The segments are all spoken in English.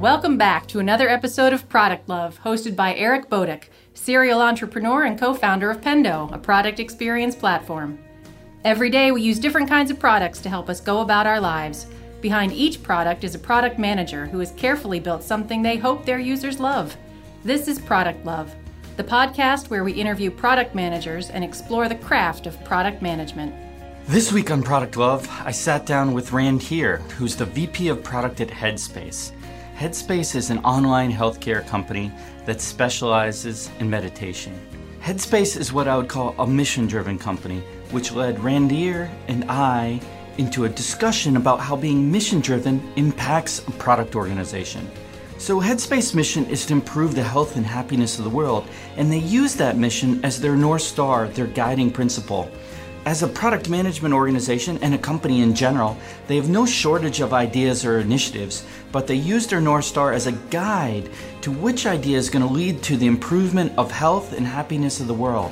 Welcome back to another episode of Product Love, hosted by Eric Boduch, serial entrepreneur and co founder of Pendo, a product experience platform. Every day, we use different kinds of products to help us go about our lives. Behind each product is a product manager who has carefully built something they hope their users love. This is Product Love, the podcast where we interview product managers and explore the craft of product management. This week on Product Love, I sat down with Randhir, who's the VP of Product at Headspace. Headspace is an online healthcare company that specializes in meditation. Headspace is what I would call a mission driven company, which led Randhir and I into a discussion about how being mission driven impacts a product organization. So, Headspace's mission is to improve the health and happiness of the world, and they use that mission as their North Star, their guiding principle. As a product management organization and a company in general, they have no shortage of ideas or initiatives, but they use their North Star as a guide to which idea is going to lead to the improvement of health and happiness of the world.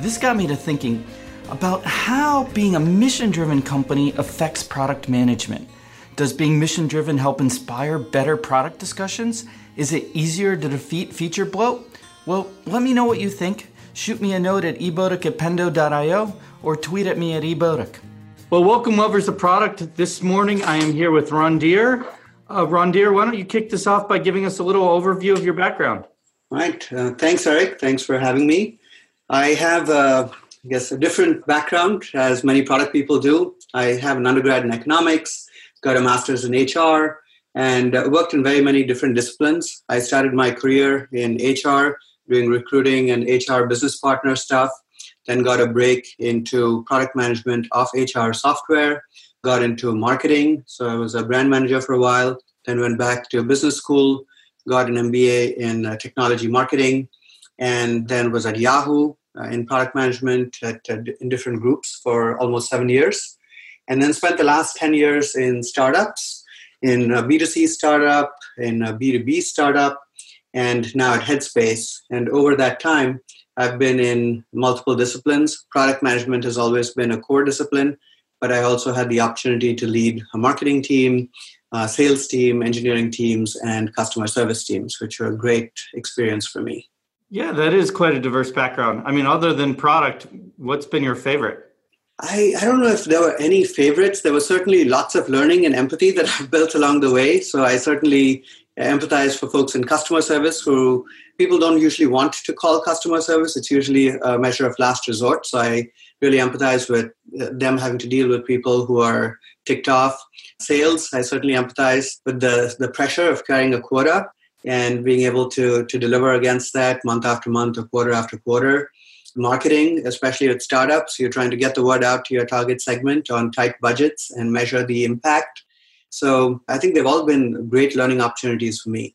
This got me to thinking about how being a mission driven company affects product management. Does being mission driven help inspire better product discussions? Is it easier to defeat feature bloat? Well, let me know what you think. Shoot me a note at pendo.io or tweet at me at eboduch. Well, welcome, lovers of product. This morning I am here with Randhir. Uh, Randhir, why don't you kick this off by giving us a little overview of your background? All right. Uh, thanks, Eric. Thanks for having me. I have, uh, I guess, a different background, as many product people do. I have an undergrad in economics, got a master's in HR, and uh, worked in very many different disciplines. I started my career in HR, doing recruiting and HR business partner stuff then got a break into product management of HR software, got into marketing. So I was a brand manager for a while, then went back to business school, got an MBA in uh, technology marketing, and then was at Yahoo uh, in product management at, uh, in different groups for almost seven years. And then spent the last 10 years in startups, in a B2C startup, in a B2B startup, and now at Headspace. And over that time, I've been in multiple disciplines. Product management has always been a core discipline, but I also had the opportunity to lead a marketing team, a sales team, engineering teams, and customer service teams, which were a great experience for me. Yeah, that is quite a diverse background. I mean, other than product, what's been your favorite? I, I don't know if there were any favorites. There was certainly lots of learning and empathy that I've built along the way. So I certainly empathize for folks in customer service who people don't usually want to call customer service. It's usually a measure of last resort. So I really empathize with uh, them having to deal with people who are ticked off. Sales, I certainly empathize with the, the pressure of carrying a quota and being able to, to deliver against that month after month or quarter after quarter. Marketing, especially with startups, you're trying to get the word out to your target segment on tight budgets and measure the impact. So I think they've all been great learning opportunities for me.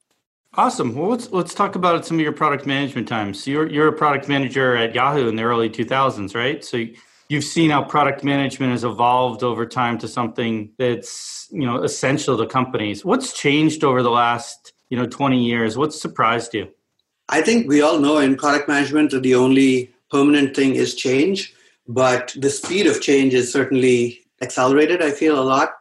Awesome. Well, let's let's talk about some of your product management times. So you're you're a product manager at Yahoo in the early 2000s, right? So you've seen how product management has evolved over time to something that's you know essential to companies. What's changed over the last you know 20 years? What's surprised you? I think we all know in product management that the only permanent thing is change, but the speed of change is certainly accelerated. I feel a lot.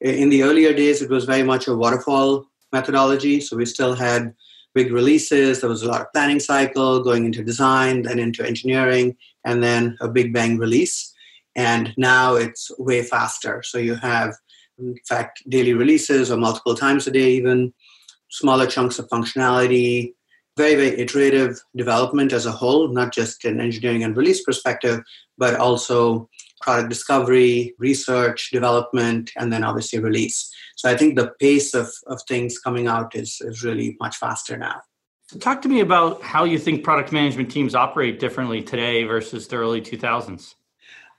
In the earlier days, it was very much a waterfall methodology. So we still had big releases. There was a lot of planning cycle going into design, then into engineering, and then a big bang release. And now it's way faster. So you have, in fact, daily releases or multiple times a day, even smaller chunks of functionality, very, very iterative development as a whole, not just an engineering and release perspective, but also product discovery, research, development, and then obviously release. So I think the pace of, of things coming out is, is really much faster now. So talk to me about how you think product management teams operate differently today versus the early 2000s.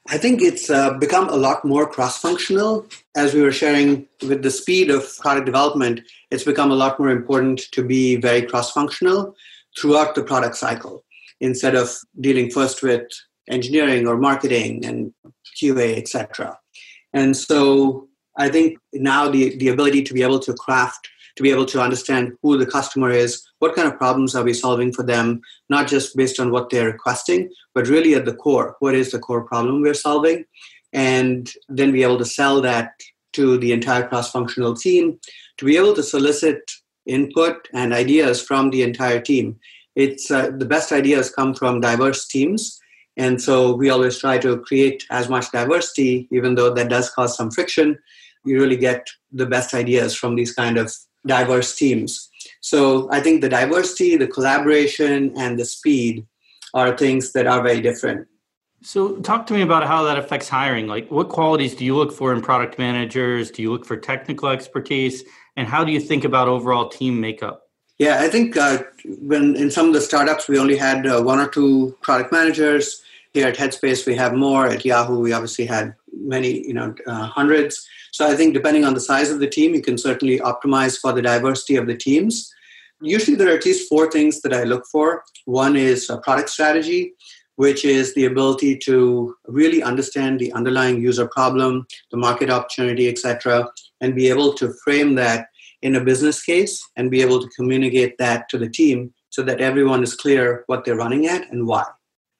I think it's uh, become a lot more cross functional. As we were sharing with the speed of product development, it's become a lot more important to be very cross functional throughout the product cycle instead of dealing first with engineering or marketing and QA, etc. And so I think now the, the ability to be able to craft, to be able to understand who the customer is, what kind of problems are we solving for them, not just based on what they're requesting, but really at the core, what is the core problem we're solving? And then be able to sell that to the entire cross functional team, to be able to solicit input and ideas from the entire team. It's uh, the best ideas come from diverse teams, and so we always try to create as much diversity, even though that does cause some friction. You really get the best ideas from these kind of diverse teams. So I think the diversity, the collaboration, and the speed are things that are very different. So, talk to me about how that affects hiring. Like, what qualities do you look for in product managers? Do you look for technical expertise? And how do you think about overall team makeup? Yeah, I think uh, when in some of the startups, we only had uh, one or two product managers. Here at Headspace, we have more. At Yahoo, we obviously had many, you know, uh, hundreds. So I think depending on the size of the team, you can certainly optimize for the diversity of the teams. Usually, there are at least four things that I look for. One is product strategy which is the ability to really understand the underlying user problem, the market opportunity, etc., and be able to frame that in a business case and be able to communicate that to the team so that everyone is clear what they're running at and why.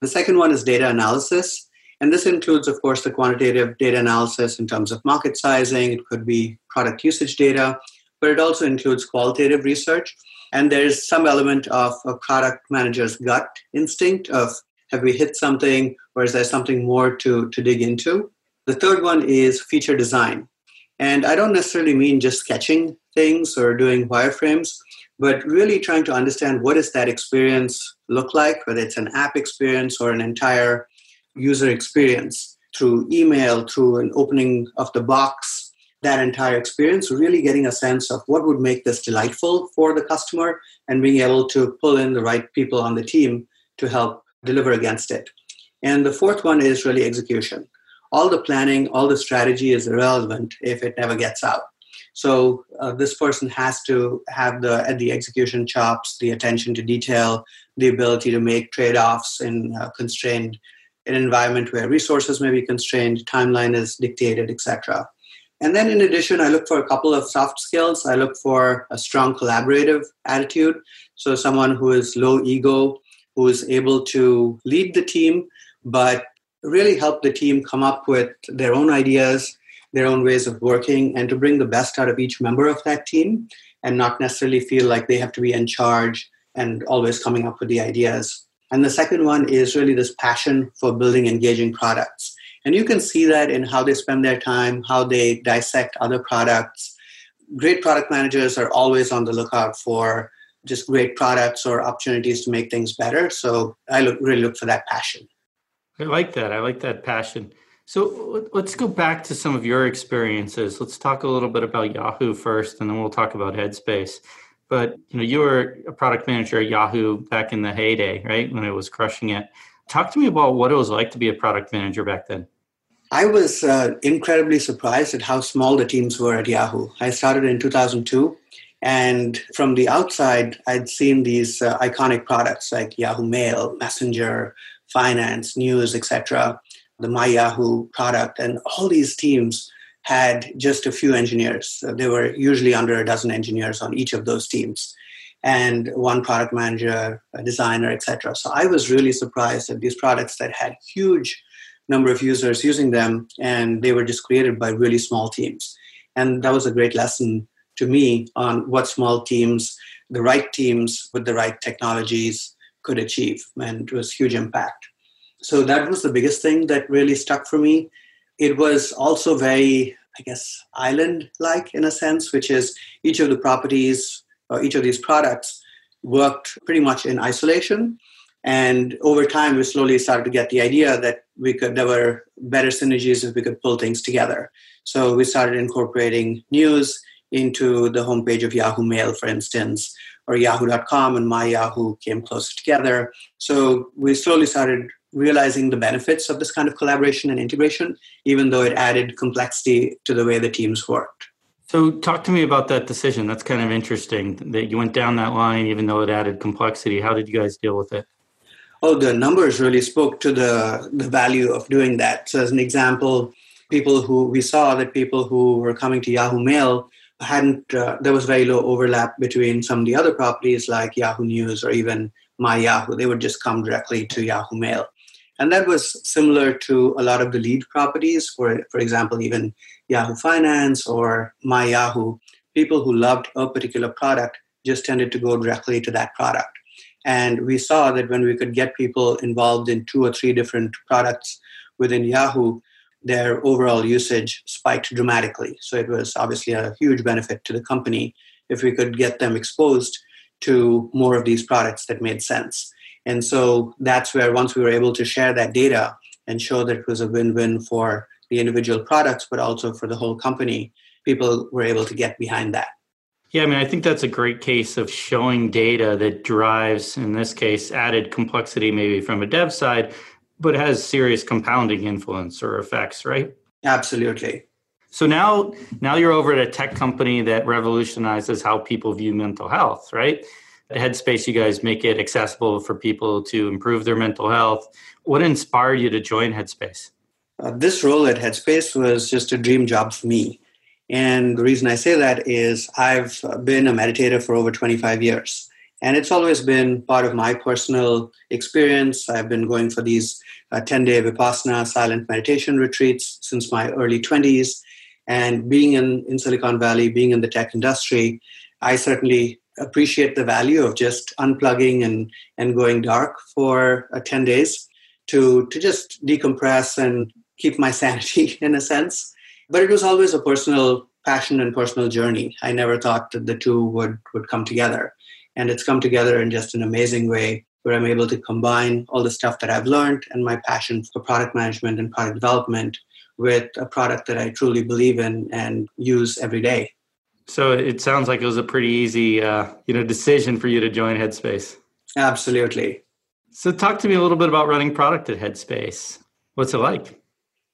The second one is data analysis. And this includes, of course, the quantitative data analysis in terms of market sizing. It could be product usage data, but it also includes qualitative research. And there's some element of a product manager's gut instinct of have we hit something, or is there something more to, to dig into? The third one is feature design. And I don't necessarily mean just sketching things or doing wireframes, but really trying to understand what is that experience look like, whether it's an app experience or an entire user experience through email, through an opening of the box, that entire experience, really getting a sense of what would make this delightful for the customer and being able to pull in the right people on the team to help deliver against it. And the fourth one is really execution. All the planning, all the strategy is irrelevant if it never gets out. So uh, this person has to have the the execution chops, the attention to detail, the ability to make trade-offs in a constrained an environment where resources may be constrained, timeline is dictated, etc. And then in addition, I look for a couple of soft skills. I look for a strong collaborative attitude. So someone who is low ego, who is able to lead the team, but really help the team come up with their own ideas, their own ways of working, and to bring the best out of each member of that team and not necessarily feel like they have to be in charge and always coming up with the ideas. And the second one is really this passion for building engaging products. And you can see that in how they spend their time, how they dissect other products. Great product managers are always on the lookout for just great products or opportunities to make things better. So I look, really look for that passion. I like that. I like that passion. So let's go back to some of your experiences. Let's talk a little bit about Yahoo first, and then we'll talk about Headspace. But you know, you were a product manager at Yahoo back in the heyday, right? When it was crushing it. Talk to me about what it was like to be a product manager back then. I was uh, incredibly surprised at how small the teams were at Yahoo. I started in 2002, and from the outside, I'd seen these uh, iconic products like Yahoo Mail, Messenger, Finance, News, etc., the My Yahoo product, and all these teams had just a few engineers. There were usually under a dozen engineers on each of those teams, and one product manager, a designer, etc. So I was really surprised at these products that had huge number of users using them, and they were just created by really small teams. And that was a great lesson to me on what small teams, the right teams with the right technologies could achieve. And it was huge impact. So that was the biggest thing that really stuck for me. It was also very, I guess, island like in a sense, which is each of the properties or each of these products worked pretty much in isolation. And over time, we slowly started to get the idea that we could there were better synergies if we could pull things together. So we started incorporating news into the homepage of Yahoo Mail, for instance, or Yahoo.com and My Yahoo came closer together. So we slowly started realizing the benefits of this kind of collaboration and integration, even though it added complexity to the way the teams worked. So, talk to me about that decision. That's kind of interesting that you went down that line, even though it added complexity. How did you guys deal with it? Oh, the numbers really spoke to the, the value of doing that. So, as an example, people who we saw that people who were coming to Yahoo Mail hadn't uh, there was very low overlap between some of the other properties like Yahoo News or even My Yahoo. They would just come directly to Yahoo Mail, and that was similar to a lot of the lead properties. For for example, even Yahoo Finance or My Yahoo. People who loved a particular product just tended to go directly to that product. And we saw that when we could get people involved in two or three different products within Yahoo, their overall usage spiked dramatically. So it was obviously a huge benefit to the company if we could get them exposed to more of these products that made sense. And so that's where once we were able to share that data and show that it was a win-win for the individual products, but also for the whole company, people were able to get behind that. Yeah, I mean, I think that's a great case of showing data that drives, in this case, added complexity maybe from a dev side, but has serious compounding influence or effects, right? Absolutely. So now, now you're over at a tech company that revolutionizes how people view mental health, right? Headspace, you guys make it accessible for people to improve their mental health. What inspired you to join Headspace? Uh, this role at Headspace was just a dream job for me. And the reason I say that is I've been a meditator for over 25 years. And it's always been part of my personal experience. I've been going for these 10 uh, Vipassana silent meditation retreats since my early 20s. And being in, in Silicon Valley, being in the tech industry, I certainly appreciate the value of just unplugging and, and going dark for uh, 10 days to, to just decompress and keep my sanity in a sense. But it was always a personal passion and personal journey. I never thought that the two would, would come together. And it's come together in just an amazing way where I'm able to combine all the stuff that I've learned and my passion for product management and product development with a product that I truly believe in and use every day. So it sounds like it was a pretty easy, uh, you know, decision for you to join Headspace. Absolutely. So talk to me a little bit about running product at Headspace. What's it like?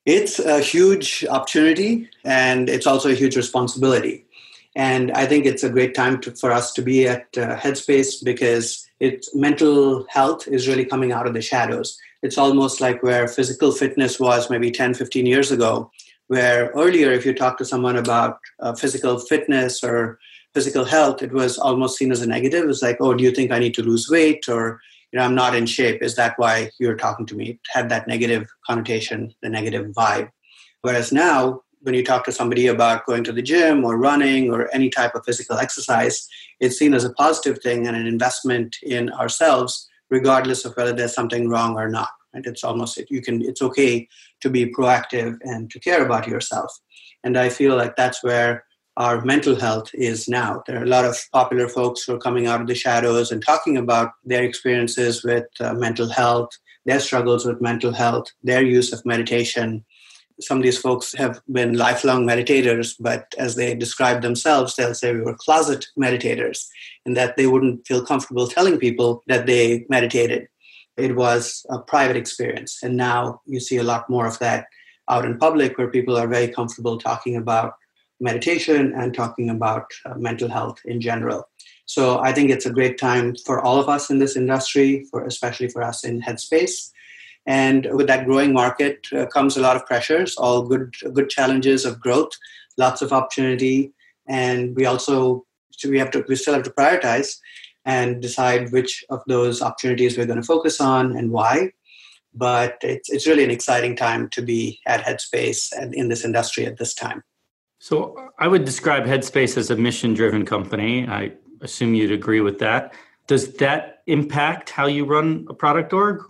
It's a huge opportunity and it's also a huge responsibility. And I think it's a great time to, for us to be at uh, Headspace because it's mental health is really coming out of the shadows. It's almost like where physical fitness was maybe 10, 15 years ago, where earlier, if you talk to someone about uh, physical fitness or physical health, it was almost seen as a negative. It's like, oh, do you think I need to lose weight? Or you know, I'm not in shape. Is that why you're talking to me? It had that negative connotation, the negative vibe. Whereas now, when you talk to somebody about going to the gym or running or any type of physical exercise, it's seen as a positive thing and an investment in ourselves, regardless of whether there's something wrong or not. It's almost it. you can. It's okay to be proactive and to care about yourself. And I feel like that's where our mental health is now. There are a lot of popular folks who are coming out of the shadows and talking about their experiences with uh, mental health, their struggles with mental health, their use of meditation. Some of these folks have been lifelong meditators, but as they describe themselves, they'll say we were closet meditators and that they wouldn't feel comfortable telling people that they meditated. It was a private experience. And now you see a lot more of that out in public where people are very comfortable talking about meditation and talking about uh, mental health in general. So I think it's a great time for all of us in this industry, for especially for us in Headspace. And with that growing market uh, comes a lot of pressures, all good good challenges of growth, lots of opportunity, and we also so we have to we still have to prioritize and decide which of those opportunities we're going to focus on and why. But it's it's really an exciting time to be at Headspace and in this industry at this time. So I would describe Headspace as a mission driven company. I assume you'd agree with that. Does that impact how you run a product org?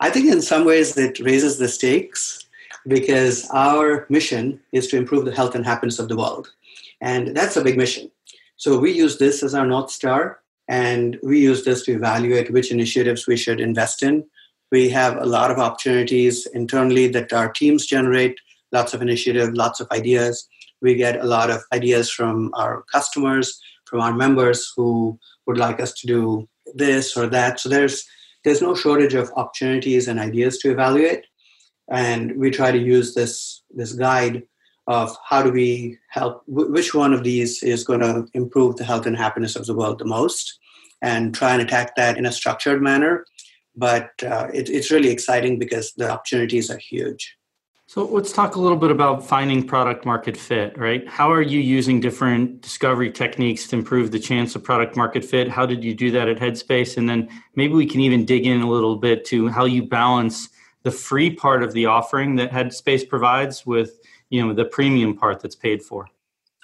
I think in some ways it raises the stakes because our mission is to improve the health and happiness of the world. And that's a big mission. So we use this as our North Star and we use this to evaluate which initiatives we should invest in. We have a lot of opportunities internally that our teams generate, lots of initiative, lots of ideas we get a lot of ideas from our customers, from our members who would like us to do this or that. So there's there's no shortage of opportunities and ideas to evaluate, and we try to use this this guide of how do we help which one of these is going to improve the health and happiness of the world the most and try and attack that in a structured manner but uh, it, it's really exciting because the opportunities are huge so let's talk a little bit about finding product market fit, right? How are you using different discovery techniques to improve the chance of product market fit? How did you do that at Headspace? And then maybe we can even dig in a little bit to how you balance the free part of the offering that Headspace provides with, you know, the premium part that's paid for.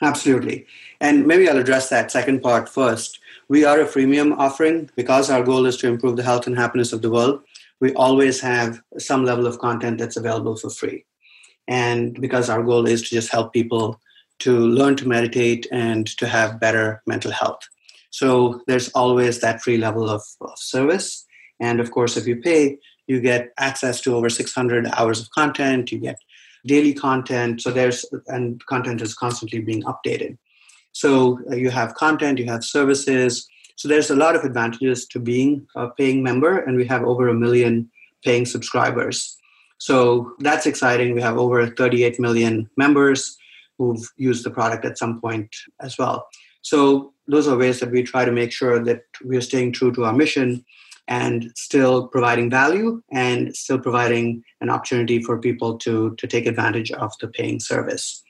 Absolutely. And maybe I'll address that second part first we are a freemium offering because our goal is to improve the health and happiness of the world. We always have some level of content that's available for free. And because our goal is to just help people to learn to meditate and to have better mental health. So there's always that free level of, of service. And of course, if you pay, you get access to over 600 hours of content, you get daily content. So there's, and content is constantly being updated. So uh, you have content, you have services. So there's a lot of advantages to being a paying member, and we have over a million paying subscribers. So that's exciting. We have over 38 million members who've used the product at some point as well. So those are ways that we try to make sure that we're staying true to our mission and still providing value and still providing an opportunity for people to, to take advantage of the paying service.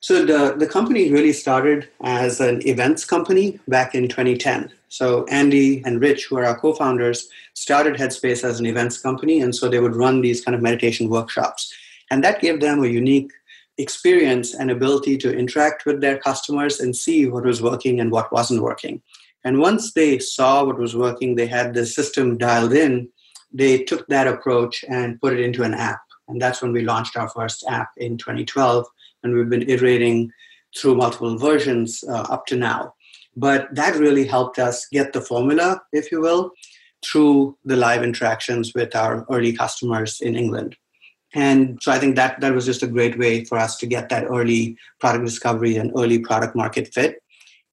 So the, the company really started as an events company back in 2010. So Andy and Rich, who are our co-founders, started Headspace as an events company, and so they would run these kind of meditation workshops. And that gave them a unique experience and ability to interact with their customers and see what was working and what wasn't working. And once they saw what was working, they had the system dialed in, they took that approach and put it into an app. And that's when we launched our first app in 2012 and we've been iterating through multiple versions uh, up to now. But that really helped us get the formula, if you will, through the live interactions with our early customers in England. And so I think that that was just a great way for us to get that early product discovery and early product market fit.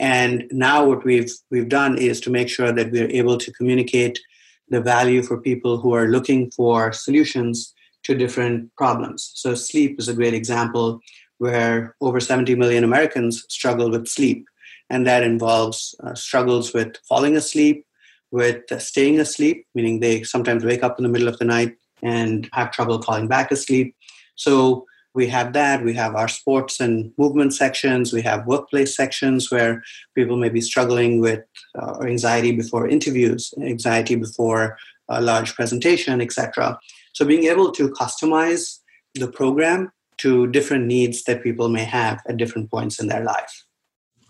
And now what we've we've done is to make sure that we're able to communicate the value for people who are looking for solutions to different problems. So sleep is a great example where over 70 million Americans struggle with sleep. And that involves uh, struggles with falling asleep, with uh, staying asleep, meaning they sometimes wake up in the middle of the night and have trouble falling back asleep. So we have that. We have our sports and movement sections. We have workplace sections where people may be struggling with uh, anxiety before interviews, anxiety before a large presentation, etc. So being able to customize the program to different needs that people may have at different points in their life.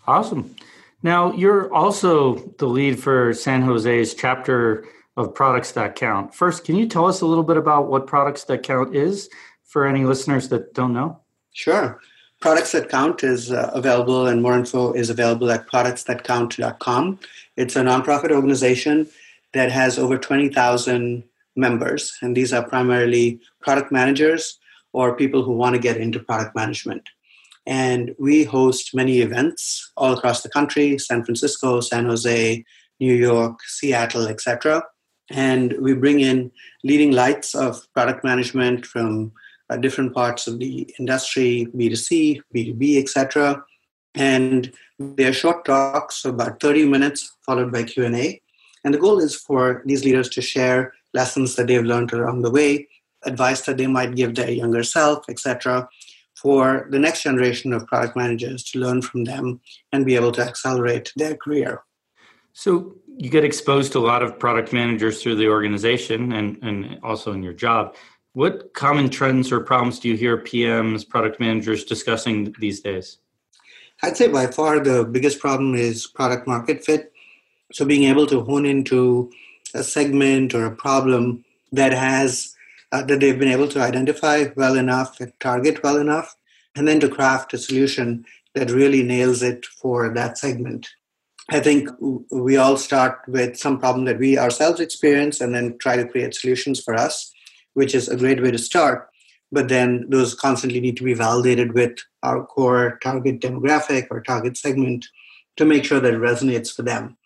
Awesome. Now, you're also the lead for San Jose's chapter of Products That Count. First, can you tell us a little bit about what Products That Count is for any listeners that don't know? Sure. Products That Count is uh, available, and more info is available at productsthatcount.com. It's a nonprofit organization that has over 20,000 members, and these are primarily product managers or people who want to get into product management. And we host many events all across the country San Francisco, San Jose, New York, Seattle, etc. And we bring in leading lights of product management from Uh, different parts of the industry, B2C, B2B, etc. And they're short talks, about 30 minutes, followed by Q&A. And the goal is for these leaders to share lessons that they've learned along the way advice that they might give their younger self, etc., for the next generation of product managers to learn from them and be able to accelerate their career. So you get exposed to a lot of product managers through the organization and, and also in your job. What common trends or problems do you hear PMs, product managers discussing these days? I'd say by far the biggest problem is product market fit. So being able to hone into a segment or a problem that has uh, that they've been able to identify well enough and target well enough, and then to craft a solution that really nails it for that segment. I think we all start with some problem that we ourselves experience and then try to create solutions for us, which is a great way to start. But then those constantly need to be validated with our core target demographic or target segment to make sure that it resonates for them.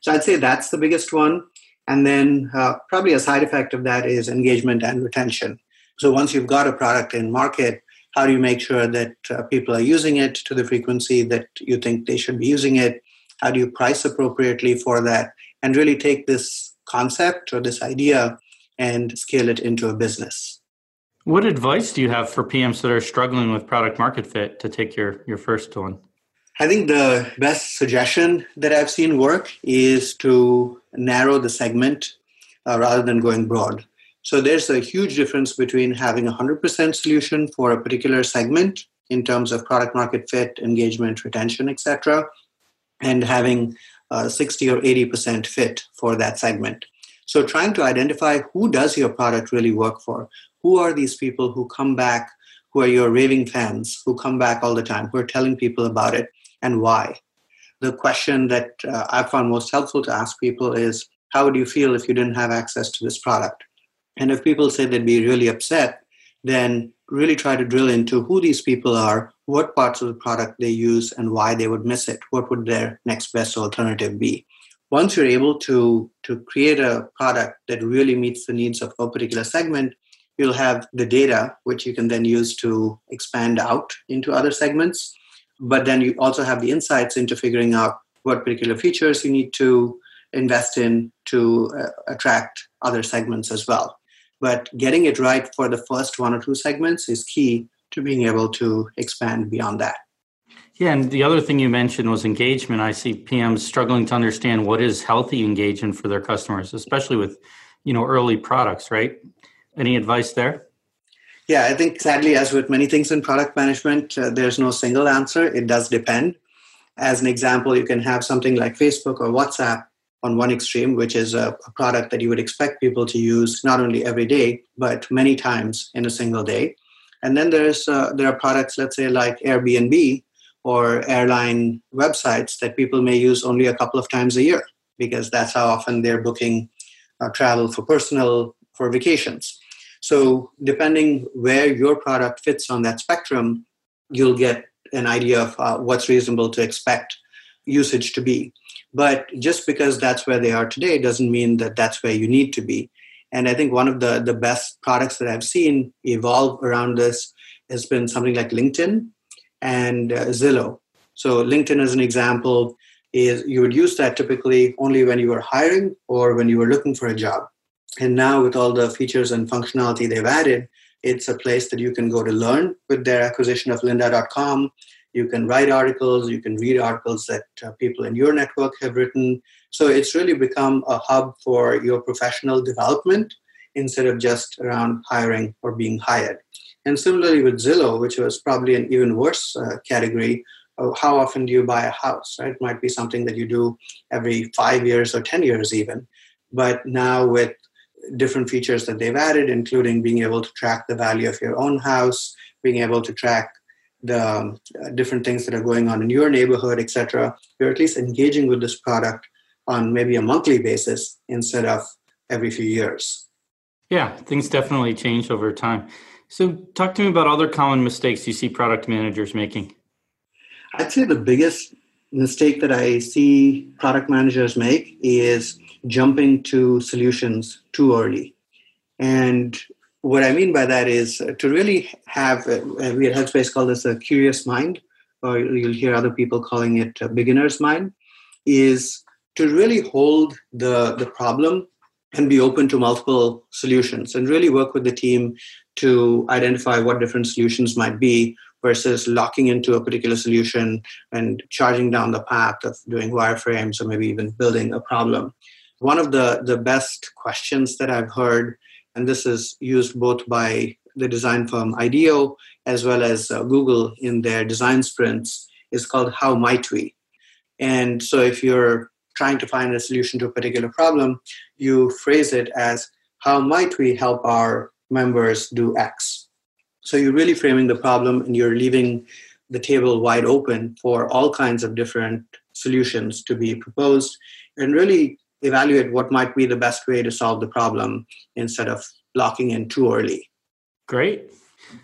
So I'd say that's the biggest one. And then uh, probably a side effect of that is engagement and retention. So once you've got a product in market, how do you make sure that uh, people are using it to the frequency that you think they should be using it? How do you price appropriately for that? And really take this concept or this idea and scale it into a business. What advice do you have for PMs that are struggling with product market fit to take your, your first one? I think the best suggestion that I've seen work is to narrow the segment uh, rather than going broad. So there's a huge difference between having a 100% solution for a particular segment in terms of product market fit, engagement, retention, etc., and having a 60 or 80% fit for that segment. So trying to identify who does your product really work for? Who are these people who come back, who are your raving fans, who come back all the time, who are telling people about it, and why? The question that uh, I found most helpful to ask people is, how would you feel if you didn't have access to this product? And if people say they'd be really upset, then really try to drill into who these people are, what parts of the product they use, and why they would miss it. What would their next best alternative be? Once you're able to, to create a product that really meets the needs of a particular segment, you'll have the data, which you can then use to expand out into other segments. But then you also have the insights into figuring out what particular features you need to invest in to uh, attract other segments as well. But getting it right for the first one or two segments is key to being able to expand beyond that. Yeah, and the other thing you mentioned was engagement. I see PMs struggling to understand what is healthy engagement for their customers, especially with, you know, early products, right? Any advice there? Yeah, I think sadly, as with many things in product management, uh, there's no single answer. It does depend. As an example, you can have something like Facebook or WhatsApp on one extreme, which is a, a, product that you would expect people to use not only every day but many times in a single day. And then there's uh, there are products, let's say like Airbnb or airline websites that people may use only a couple of times a year because that's how often they're booking uh, travel for personal for vacations. So depending where your product fits on that spectrum, you'll get an idea of uh, what's reasonable to expect usage to be. But just because that's where they are today doesn't mean that that's where you need to be. And I think one of the, the best products that I've seen evolve around this has been something like LinkedIn and uh, Zillow. So LinkedIn, as an example, is you would use that typically only when you were hiring or when you were looking for a job. And now with all the features and functionality they've added, it's a place that you can go to learn with their acquisition of lynda.com you can write articles you can read articles that uh, people in your network have written so it's really become a hub for your professional development instead of just around hiring or being hired and similarly with zillow which was probably an even worse uh, category how often do you buy a house right it might be something that you do every five years or ten years even but now with different features that they've added including being able to track the value of your own house being able to track the um, different things that are going on in your neighborhood, etc. You're at least engaging with this product on maybe a monthly basis instead of every few years. Yeah, things definitely change over time. So, talk to me about other common mistakes you see product managers making. I'd say the biggest mistake that I see product managers make is jumping to solutions too early. And what I mean by that is uh, to really have, uh, we at Headspace call this a curious mind, or you'll hear other people calling it a beginner's mind, is to really hold the, the problem and be open to multiple solutions and really work with the team to identify what different solutions might be versus locking into a particular solution and charging down the path of doing wireframes or maybe even building a problem. One of the, the best questions that I've heard and this is used both by the design firm IDEO as well as uh, Google in their design sprints, is called How Might We? And so if you're trying to find a solution to a particular problem, you phrase it as How might we help our members do X? So you're really framing the problem and you're leaving the table wide open for all kinds of different solutions to be proposed and really evaluate what might be the best way to solve the problem instead of locking in too early. Great.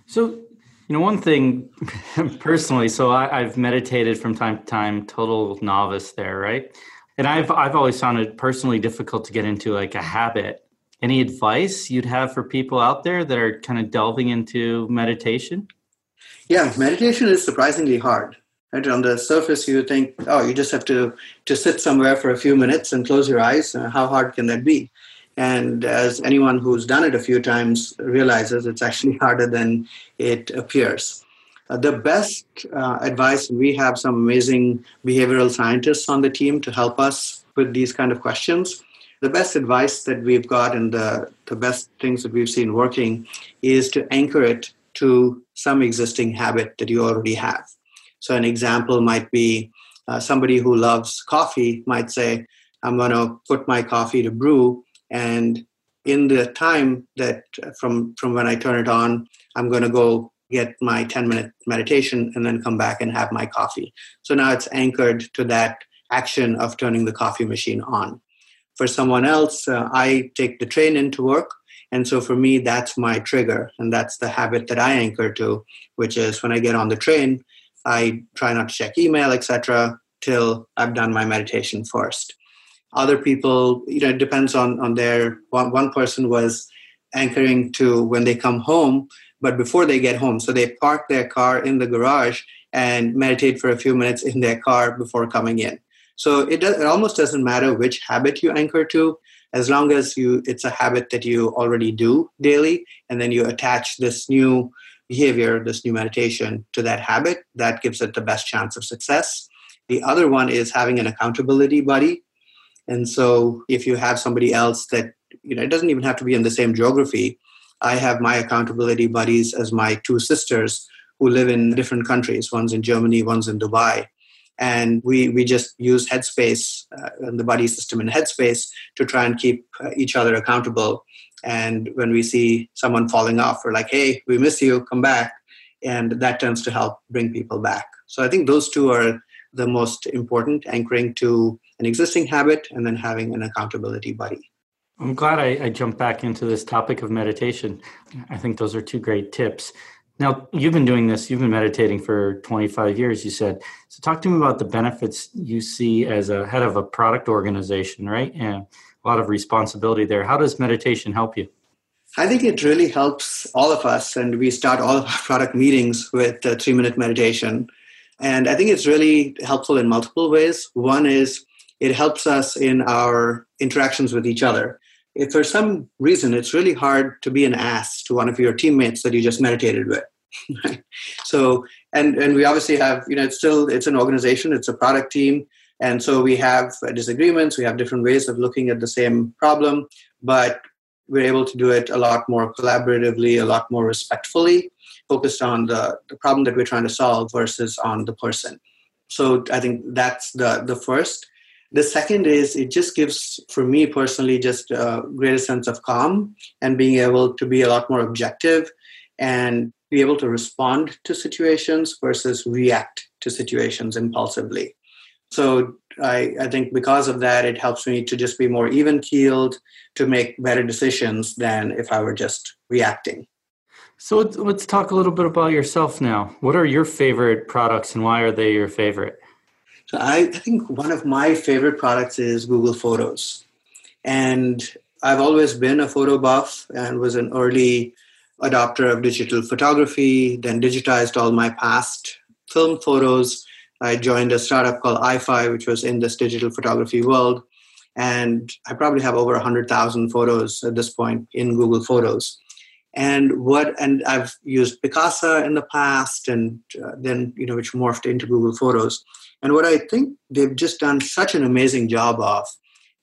So, you know, one thing personally, so I, have meditated from time to time, total novice there, right? And I've I've always found it personally difficult to get into like a habit. Any advice you'd have for people out there that are kind of delving into meditation? Yeah, meditation is surprisingly hard. Right? On the surface, you think, oh, you just have to, to sit somewhere for a few minutes and close your eyes. Uh, how hard can that be? And as anyone who's done it a few times realizes, it's actually harder than it appears. Uh, the best uh, advice, we have some amazing behavioral scientists on the team to help us with these kind of questions. The best advice that we've got and the, the best things that we've seen working is to anchor it to some existing habit that you already have. So, an example might be Uh, somebody who loves coffee might say, I'm going to put my coffee to brew, and in the time that from from when I turn it on, I'm going to go get my 10 minute meditation and then come back and have my coffee. So now it's anchored to that action of turning the coffee machine on. For someone else, uh, I take the train into work. And so for me, that's my trigger. And that's the habit that I anchor to, which is when I get on the train, I try not to check email, etc., till I've done my meditation first. Other people, you know, it depends on on their. One, one person was anchoring to when they come home, but before they get home, so they park their car in the garage and meditate for a few minutes in their car before coming in. So it does, it almost doesn't matter which habit you anchor to, as long as you it's a habit that you already do daily, and then you attach this new behavior, this new meditation to that habit, that gives it the best chance of success. The other one is having an accountability buddy. And so if you have somebody else that, you know, it doesn't even have to be in the same geography. I have my accountability buddies as my two sisters who live in different countries. One's in Germany, one's in Dubai. And we, we just use Headspace uh, and the buddy system in Headspace to try and keep uh, each other accountable. And when we see someone falling off, we're like, hey, we miss you, come back. And that tends to help bring people back. So I think those two are the most important anchoring to an existing habit and then having an accountability buddy. I'm glad I, I, jumped back into this topic of meditation. I think those are two great tips. Now, you've been doing this, you've been meditating for 25 years, you said. So, talk to me about the benefits you see as a head of a product organization, right? And a lot of responsibility there. How does meditation help you? I think it really helps all of us. And we start all of our product meetings with a three minute meditation. And I think it's really helpful in multiple ways. One is it helps us in our interactions with each other. If for some reason it's really hard to be an ass to one of your teammates that you just meditated with. so and and we obviously have you know it's still it's an organization it's a product team and so we have uh, disagreements we have different ways of looking at the same problem but we're able to do it a lot more collaboratively a lot more respectfully focused on the, the problem that we're trying to solve versus on the person. So I think that's the, the first. The second is it just gives, for me personally, just a greater sense of calm and being able to be a lot more objective and be able to respond to situations versus react to situations impulsively. So I, I think because of that, it helps me to just be more even keeled, to make better decisions than if I were just reacting. So let's talk a little bit about yourself now. What are your favorite products and why are they your favorite? So I, think one of my favorite products is Google Photos. And I've always been a photo buff and was an early adopter of digital photography, then digitized all my past film photos. I joined a startup called Eye-Fi, which was in this digital photography world. And I probably have over 100,000 photos at this point in Google Photos and what and i've used picasa in the past and uh, then you know which morphed into google photos. And what i think they've just done such an amazing job of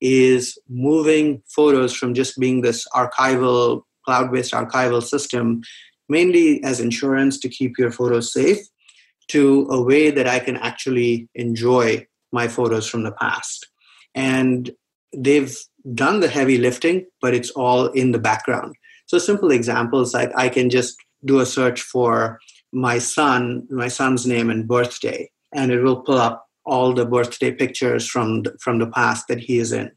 is moving photos from just being this archival cloud-based archival system mainly as insurance to keep your photos safe to a way that i can actually enjoy my photos from the past. And they've done the heavy lifting but it's all in the background so simple examples like I can just do a search for my son, my son's name and birthday, and it will pull up all the birthday pictures from the, from the past that he is in.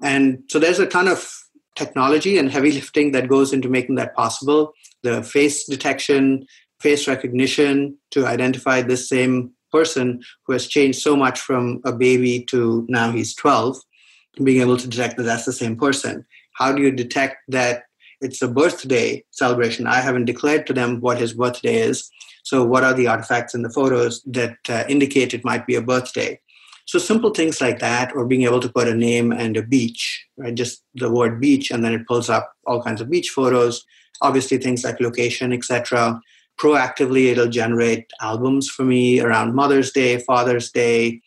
And so there's a ton of technology and heavy lifting that goes into making that possible. The face detection, face recognition to identify this same person who has changed so much from a baby to now he's 12, being able to detect that that's the same person. How do you detect that it's a birthday celebration. I haven't declared to them what his birthday is. So, what are the artifacts in the photos that uh, indicate it might be a birthday? So, simple things like that, or being able to put a name and a beach, right? Just the word beach, and then it pulls up all kinds of beach photos. Obviously, things like location, etc. Proactively, it'll generate albums for me around Mother's Day, Father's Day.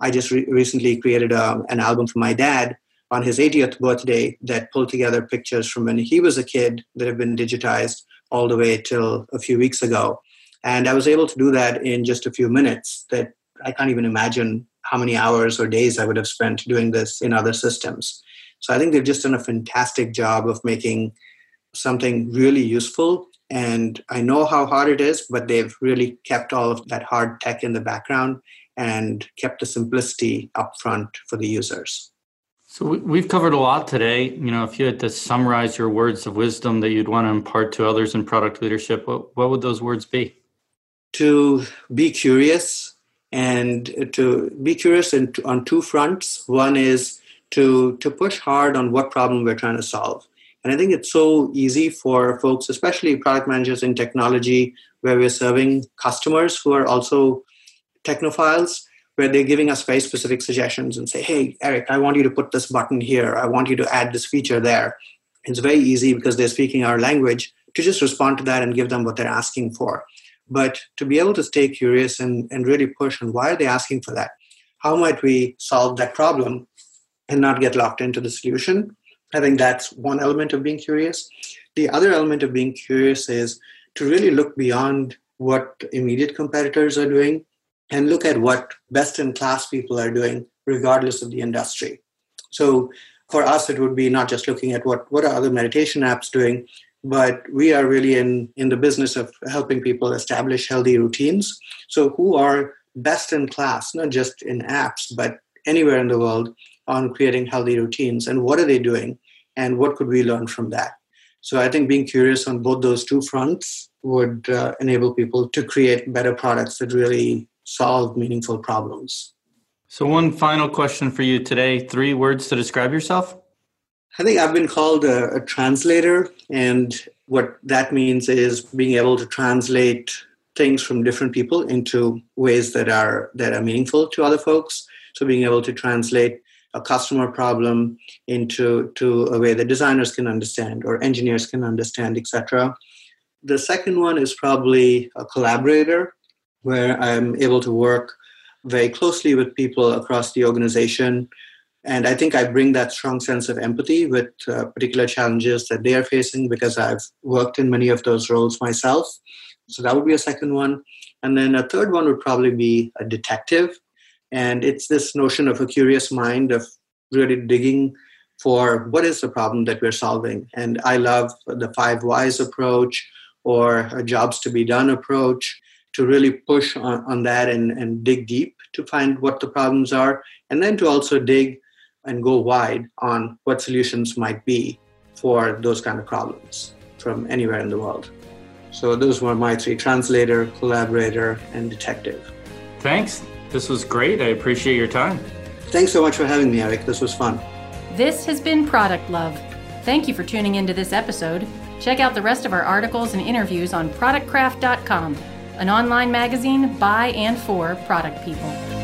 I just re- recently created a, um, an album for my dad on his 80th birthday that pulled together pictures from when he was a kid that have been digitized all the way till a few weeks ago. And I was able to do that in just a few minutes. That I can't even imagine how many hours or days I would have spent doing this in other systems. So I think they've just done a fantastic job of making something really useful. And I know how hard it is, but they've really kept all of that hard tech in the background and kept the simplicity up front for the users. So we've covered a lot today. You know, if you had to summarize your words of wisdom that you'd want to impart to others in product leadership, what, what would those words be? To be curious and to be curious on two fronts. One is to, to push hard on what problem we're trying to solve. And I think it's so easy for folks, especially product managers in technology, where we're serving customers who are also technophiles, where they're giving us very specific suggestions and say, hey, Eric, I want you to put this button here. I want you to add this feature there. It's very easy because they're speaking our language to just respond to that and give them what they're asking for. But to be able to stay curious and, and really push on why are they asking for that? How might we solve that problem and not get locked into the solution? I think that's one element of being curious. The other element of being curious is to really look beyond what immediate competitors are doing and look at what best in class people are doing, regardless of the industry. So for us, it would be not just looking at what, what are other meditation apps doing, but we are really in, in the business of helping people establish healthy routines. So who are best in class, not just in apps, but anywhere in the world on creating healthy routines and what are they doing and what could we learn from that so i think being curious on both those two fronts would uh, enable people to create better products that really solve meaningful problems. So one final question for you today. Three words to describe yourself? I think i've been called a, a translator and what that means is being able to translate things from different people into ways that are that are meaningful to other folks. So being able to translate a customer problem into to a way that designers can understand or engineers can understand, etc. The second one is probably a collaborator, where I'm able to work very closely with people across the organization. And I think I bring that strong sense of empathy with uh, particular challenges that they are facing because I've worked in many of those roles myself. So that would be a second one. And then a third one would probably be a detective, and it's this notion of a curious mind of really digging for what is the problem that we're solving. And I love the five whys approach or a jobs to be done approach to really push on, on that and, and dig deep to find what the problems are. And then to also dig and go wide on what solutions might be for those kind of problems from anywhere in the world. So those were my three translator, collaborator, and detective. Thanks. This was great. I appreciate your time. Thanks so much for having me, Eric. This was fun. This has been Product Love. Thank you for tuning into this episode. Check out the rest of our articles and interviews on productcraft.com, an online magazine by and for product people.